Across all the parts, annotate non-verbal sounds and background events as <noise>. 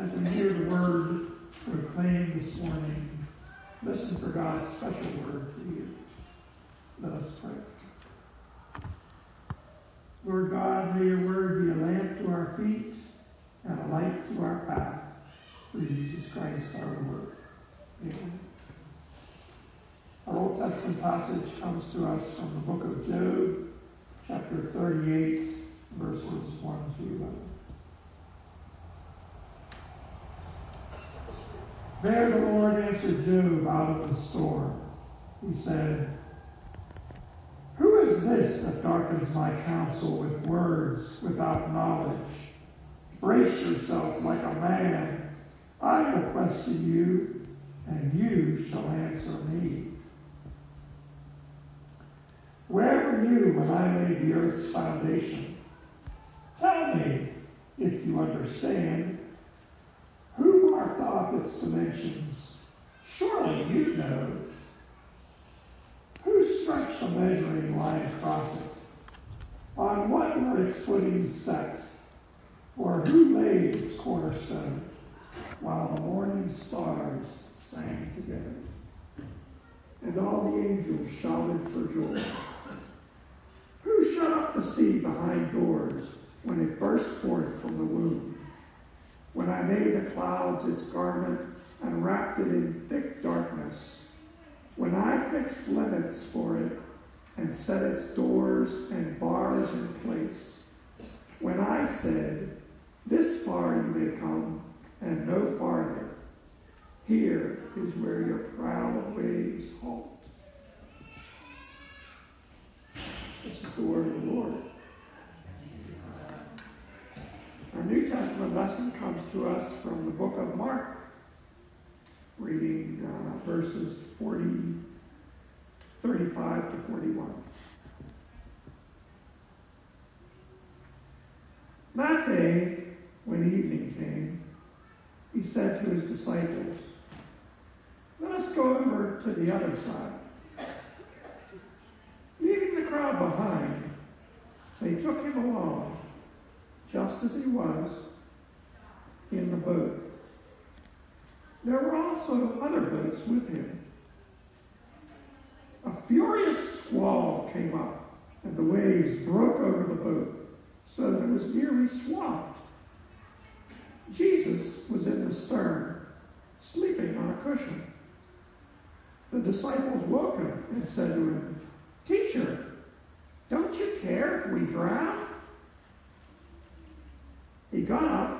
As we hear the word proclaimed this morning, listen for God's special word to you. Let us pray. Lord God, may your word be a lamp to our feet and a light to our path. Through Jesus Christ our Lord. Amen. Our Old Testament passage comes to us from the book of Job, chapter 38, verses 1 to 11. There the Lord answered Job out of the storm. He said, Who is this that darkens my counsel with words without knowledge? Brace yourself like a man I will question you, and you shall answer me. Where were you when I laid the earth's foundation? Tell me, if you understand, its dimensions? Surely you know. Who stretched the measuring line across it? On what were its footings set? Or who laid its cornerstone? while the morning stars sang together. And all the angels shouted for joy. Who shut up the sea behind doors when it burst forth from the womb? When I made the clouds its garment and wrapped it in thick darkness? When I fixed limits for it and set its doors and bars in place? When I said, This far you may come and no farther. Here is where your proud waves halt. This is the word of the Lord. Our New Testament lesson comes to us from the book of Mark, reading uh, verses 40, 35 to 41. That day, when evening came, he said to his disciples, Let us go over to the other side. Leaving the crowd behind, they took him along, just as he was, in the boat. There were also other boats with him. A furious squall came up, and the waves broke over the boat, so that it was nearly swamped. Jesus was in the stern, sleeping on a cushion. The disciples woke him and said to him, Teacher, don't you care if we drown? He got up,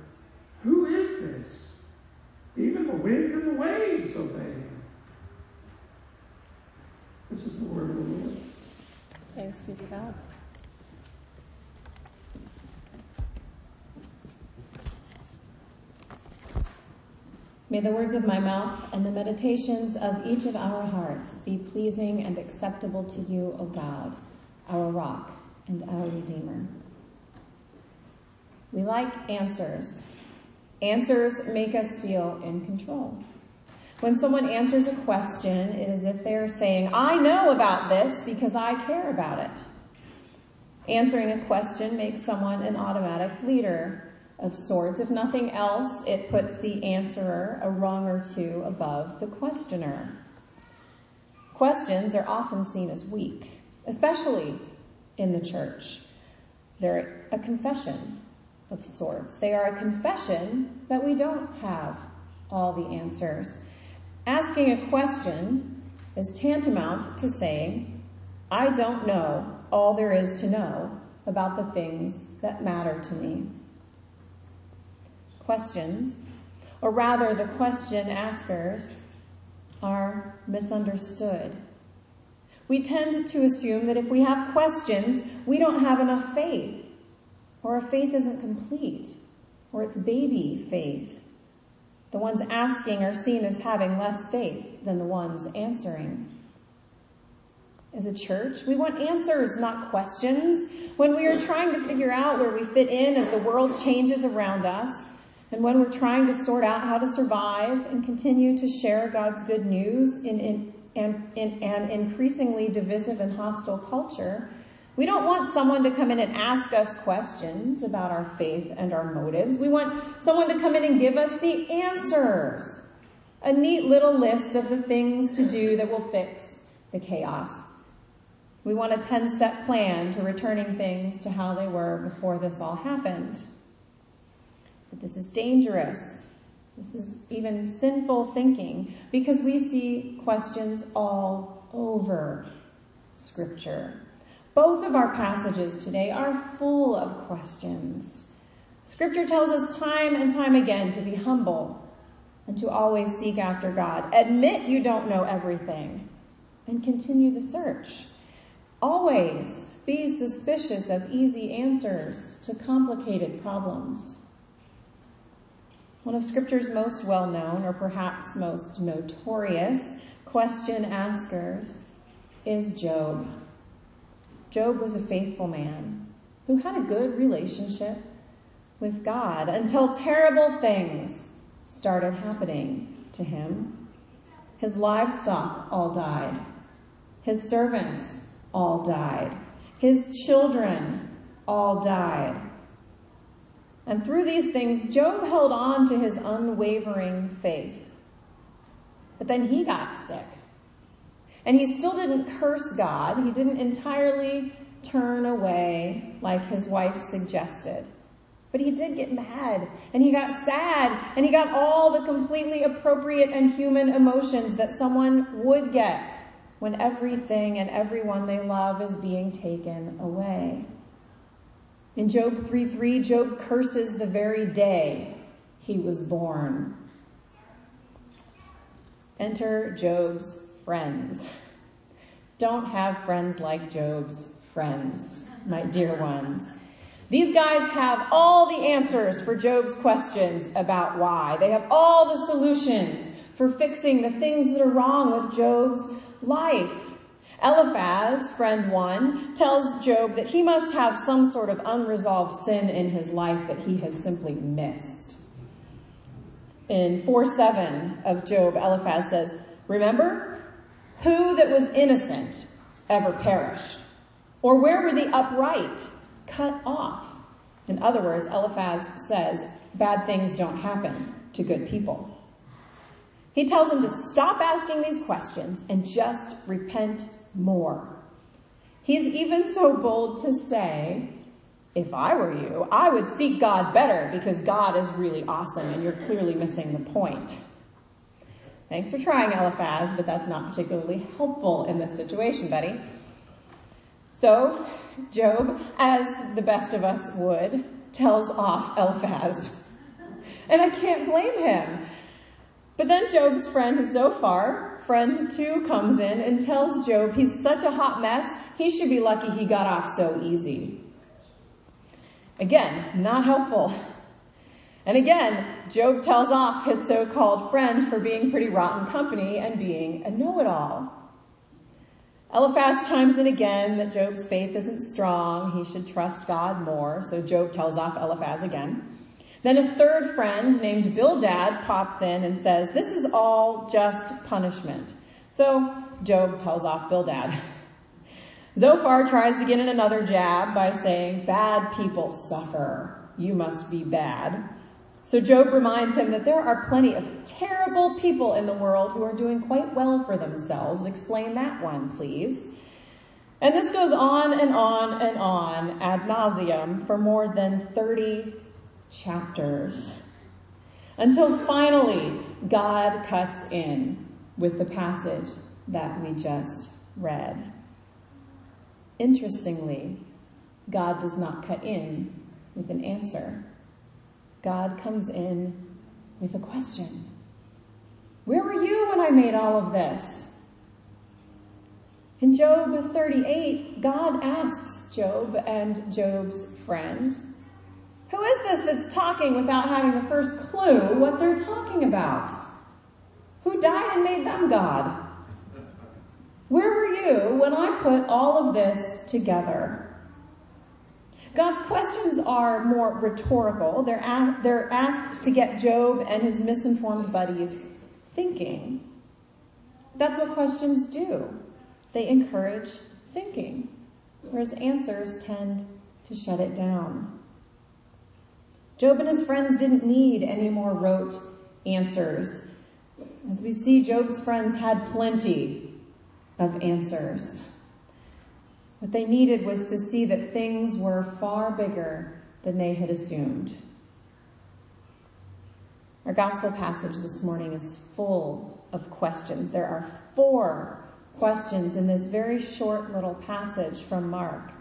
Who is this? Even the wind and the waves obey him. This is the word of the Lord. Thanks be to God. May the words of my mouth and the meditations of each of our hearts be pleasing and acceptable to you, O God, our rock and our Redeemer. We like answers. Answers make us feel in control. When someone answers a question, it is as if they are saying, I know about this because I care about it. Answering a question makes someone an automatic leader of sorts. If nothing else, it puts the answerer a rung or two above the questioner. Questions are often seen as weak, especially in the church. They're a confession of sorts. They are a confession that we don't have all the answers. Asking a question is tantamount to saying, I don't know all there is to know about the things that matter to me questions, or rather the question askers, are misunderstood. We tend to assume that if we have questions, we don't have enough faith, or our faith isn't complete, or it's baby faith. The ones asking are seen as having less faith than the ones answering. As a church, we want answers, not questions. When we are trying to figure out where we fit in as the world changes around us, and when we're trying to sort out how to survive and continue to share God's good news in, in, in, in an increasingly divisive and hostile culture, we don't want someone to come in and ask us questions about our faith and our motives. We want someone to come in and give us the answers. A neat little list of the things to do that will fix the chaos. We want a 10 step plan to returning things to how they were before this all happened. But this is dangerous. This is even sinful thinking because we see questions all over scripture. Both of our passages today are full of questions. Scripture tells us time and time again to be humble and to always seek after God. Admit you don't know everything and continue the search. Always be suspicious of easy answers to complicated problems. One of Scripture's most well known, or perhaps most notorious, question askers is Job. Job was a faithful man who had a good relationship with God until terrible things started happening to him. His livestock all died. His servants all died. His children all died. And through these things, Job held on to his unwavering faith. But then he got sick. And he still didn't curse God. He didn't entirely turn away like his wife suggested. But he did get mad and he got sad and he got all the completely appropriate and human emotions that someone would get when everything and everyone they love is being taken away. In Job 3:3, Job curses the very day he was born. Enter Job's friends. Don't have friends like Job's friends, my dear ones. These guys have all the answers for Job's questions about why. They have all the solutions for fixing the things that are wrong with Job's life. Eliphaz, friend one, tells Job that he must have some sort of unresolved sin in his life that he has simply missed. In 4-7 of Job, Eliphaz says, Remember, who that was innocent ever perished? Or where were the upright cut off? In other words, Eliphaz says, bad things don't happen to good people. He tells him to stop asking these questions and just repent more. He's even so bold to say, if I were you, I would seek God better because God is really awesome and you're clearly missing the point. Thanks for trying, Eliphaz, but that's not particularly helpful in this situation, buddy. So, Job, as the best of us would, tells off Eliphaz. And I can't blame him. But then Job's friend Zophar, friend two, comes in and tells Job he's such a hot mess, he should be lucky he got off so easy. Again, not helpful. And again, Job tells off his so-called friend for being pretty rotten company and being a know-it-all. Eliphaz chimes in again that Job's faith isn't strong. He should trust God more. So Job tells off Eliphaz again. Then a third friend named Bildad pops in and says, this is all just punishment. So Job tells off Bildad. Zophar tries to get in another jab by saying, bad people suffer. You must be bad. So Job reminds him that there are plenty of terrible people in the world who are doing quite well for themselves. Explain that one, please. And this goes on and on and on ad nauseum for more than 30 chapters. Until finally, God cuts in with the passage that we just read. Interestingly, God does not cut in with an answer. God comes in with a question. Where were you when I made all of this? In Job 38, God asks Job and Job's friends, who is this that's talking without having the first clue what they're talking about? Who died and made them God? Where were you when I put all of this together? God's questions are more rhetorical. They're, a- they're asked to get Job and his misinformed buddies thinking. That's what questions do. They encourage thinking, whereas answers tend to shut it down. Job and his friends didn't need any more rote answers. As we see, Job's friends had plenty of answers. What they needed was to see that things were far bigger than they had assumed. Our gospel passage this morning is full of questions. There are four questions in this very short little passage from Mark.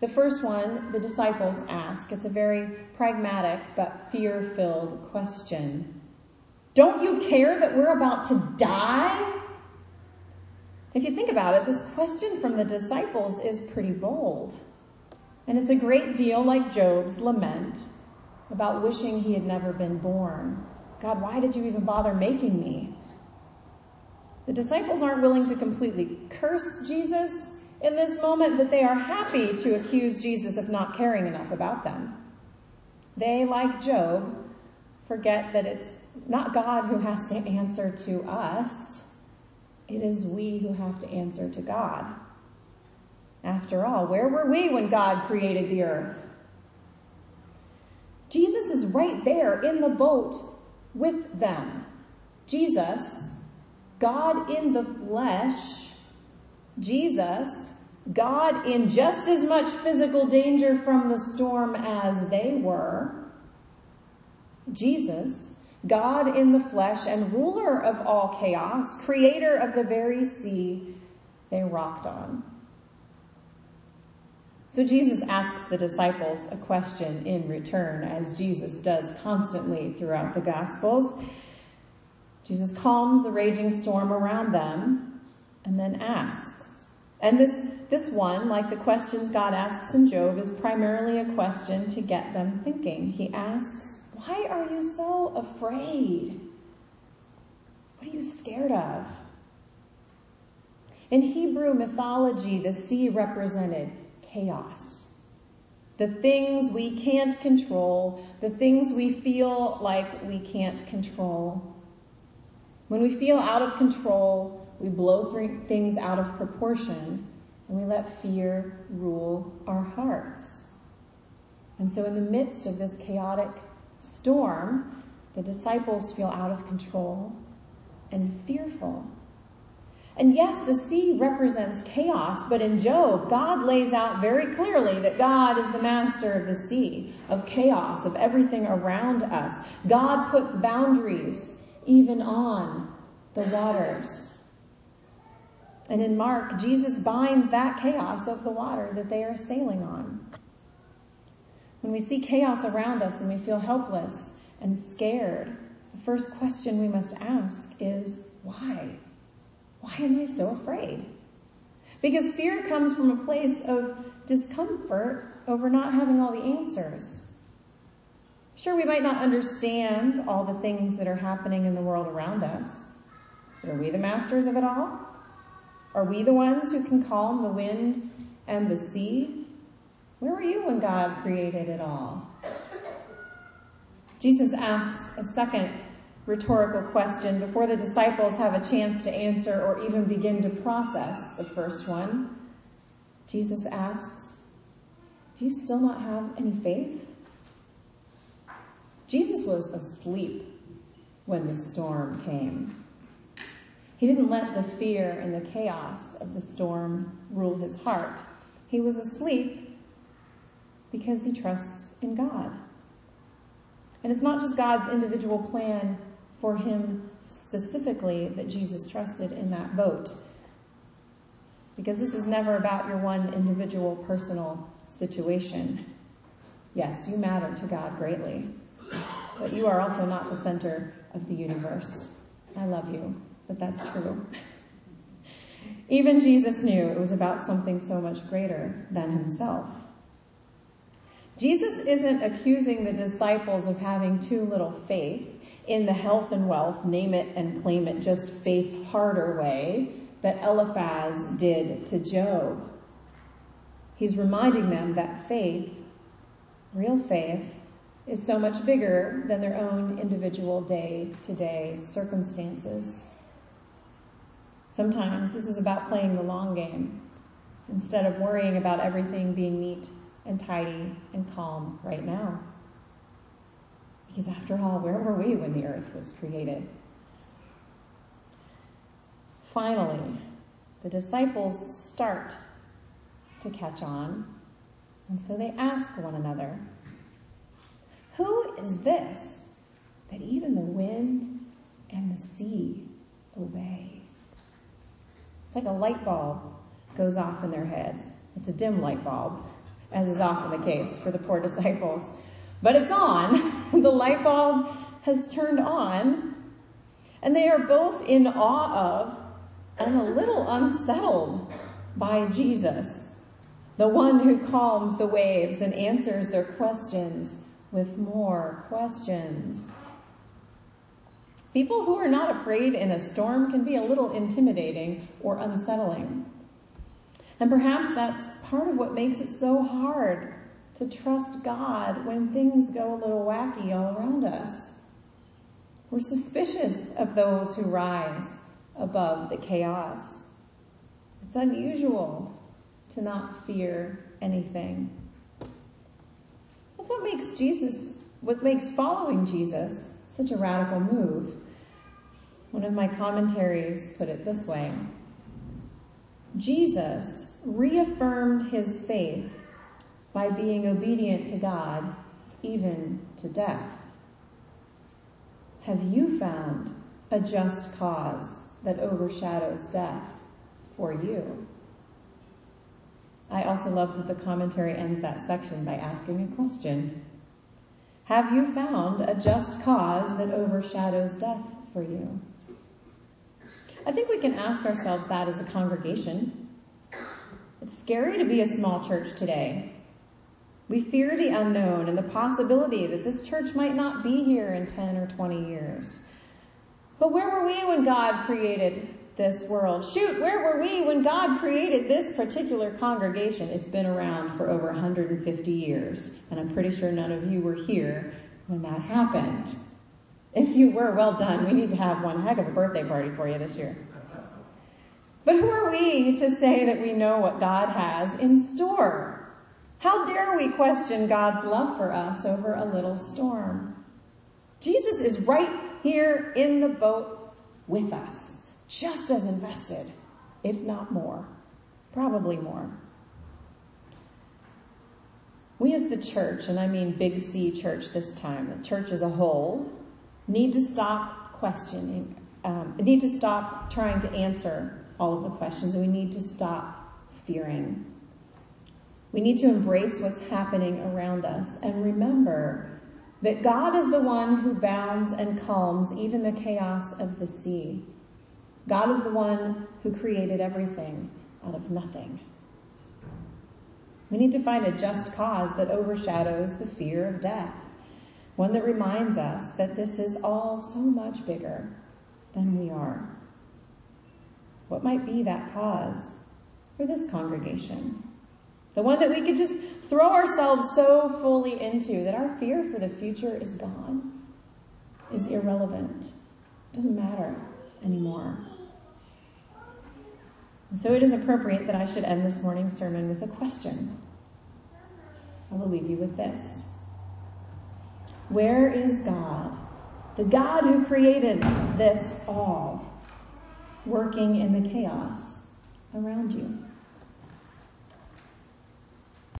The first one, the disciples ask. It's a very pragmatic but fear filled question. Don't you care that we're about to die? If you think about it, this question from the disciples is pretty bold. And it's a great deal like Job's lament about wishing he had never been born. God, why did you even bother making me? The disciples aren't willing to completely curse Jesus in this moment, but they are happy to accuse Jesus of not caring enough about them. They, like Job, forget that it's not God who has to answer to us. It is we who have to answer to God. After all, where were we when God created the earth? Jesus is right there in the boat with them. Jesus, God in the flesh, Jesus, God in just as much physical danger from the storm as they were. Jesus, God in the flesh and ruler of all chaos, creator of the very sea they rocked on. So Jesus asks the disciples a question in return, as Jesus does constantly throughout the Gospels. Jesus calms the raging storm around them and then asks. And this, this one, like the questions God asks in Job, is primarily a question to get them thinking. He asks, why are you so afraid? What are you scared of? In Hebrew mythology, the sea represented chaos. The things we can't control, the things we feel like we can't control. When we feel out of control, we blow things out of proportion and we let fear rule our hearts. And so in the midst of this chaotic storm, the disciples feel out of control and fearful. And yes, the sea represents chaos, but in Job, God lays out very clearly that God is the master of the sea, of chaos, of everything around us. God puts boundaries even on the waters. And in Mark, Jesus binds that chaos of the water that they are sailing on. When we see chaos around us and we feel helpless and scared, the first question we must ask is, why? Why am I so afraid? Because fear comes from a place of discomfort over not having all the answers. Sure, we might not understand all the things that are happening in the world around us. But are we the masters of it all? Are we the ones who can calm the wind and the sea? Where were you when God created it all? Jesus asks a second rhetorical question before the disciples have a chance to answer or even begin to process the first one. Jesus asks, Do you still not have any faith? Jesus was asleep when the storm came. He didn't let the fear and the chaos of the storm rule his heart. He was asleep because he trusts in God. And it's not just God's individual plan for him specifically that Jesus trusted in that boat. Because this is never about your one individual personal situation. Yes, you matter to God greatly, but you are also not the center of the universe. I love you, but that's true. Even Jesus knew it was about something so much greater than himself. Jesus isn't accusing the disciples of having too little faith in the health and wealth, name it and claim it, just faith harder way that Eliphaz did to Job. He's reminding them that faith, real faith, is so much bigger than their own individual day to day circumstances. Sometimes this is about playing the long game instead of worrying about everything being neat and tidy and calm right now. Because after all, where were we when the earth was created? Finally, the disciples start to catch on, and so they ask one another, Who is this that even the wind and the sea obey? It's like a light bulb goes off in their heads. It's a dim light bulb, as is often the case for the poor <laughs> disciples. But it's on. <laughs> the light bulb has turned on, and they are both in awe of and a little unsettled by Jesus, the one who calms the waves and answers their questions with more questions. People who are not afraid in a storm can be a little intimidating or unsettling. And perhaps that's part of what makes it so hard to trust God when things go a little wacky all around us. We're suspicious of those who rise above the chaos. It's unusual to not fear anything. That's what makes Jesus, what makes following Jesus such a radical move. One of my commentaries put it this way. Jesus reaffirmed his faith by being obedient to God, even to death. Have you found a just cause that overshadows death for you? I also love that the commentary ends that section by asking a question. Have you found a just cause that overshadows death for you? I think we can ask ourselves that as a congregation. It's scary to be a small church today. We fear the unknown and the possibility that this church might not be here in 10 or 20 years. But where were we when God created this world? Shoot, where were we when God created this particular congregation? It's been around for over 150 years, and I'm pretty sure none of you were here when that happened. If you were, well done. We need to have one heck of a birthday party for you this year. But who are we to say that we know what God has in store? How dare we question God's love for us over a little storm? Jesus is right here in the boat with us, just as invested, if not more, probably more. We as the church, and I mean big C church this time, the church as a whole, need to stop questioning, um, need to stop trying to answer all of the questions, and we need to stop fearing. We need to embrace what's happening around us and remember that God is the one who bounds and calms even the chaos of the sea. God is the one who created everything out of nothing. We need to find a just cause that overshadows the fear of death, one that reminds us that this is all so much bigger than we are. What might be that cause for this congregation? The one that we could just throw ourselves so fully into that our fear for the future is gone, is irrelevant, doesn't matter anymore. And so it is appropriate that I should end this morning's sermon with a question. I will leave you with this. Where is God? The God who created this all, working in the chaos around you.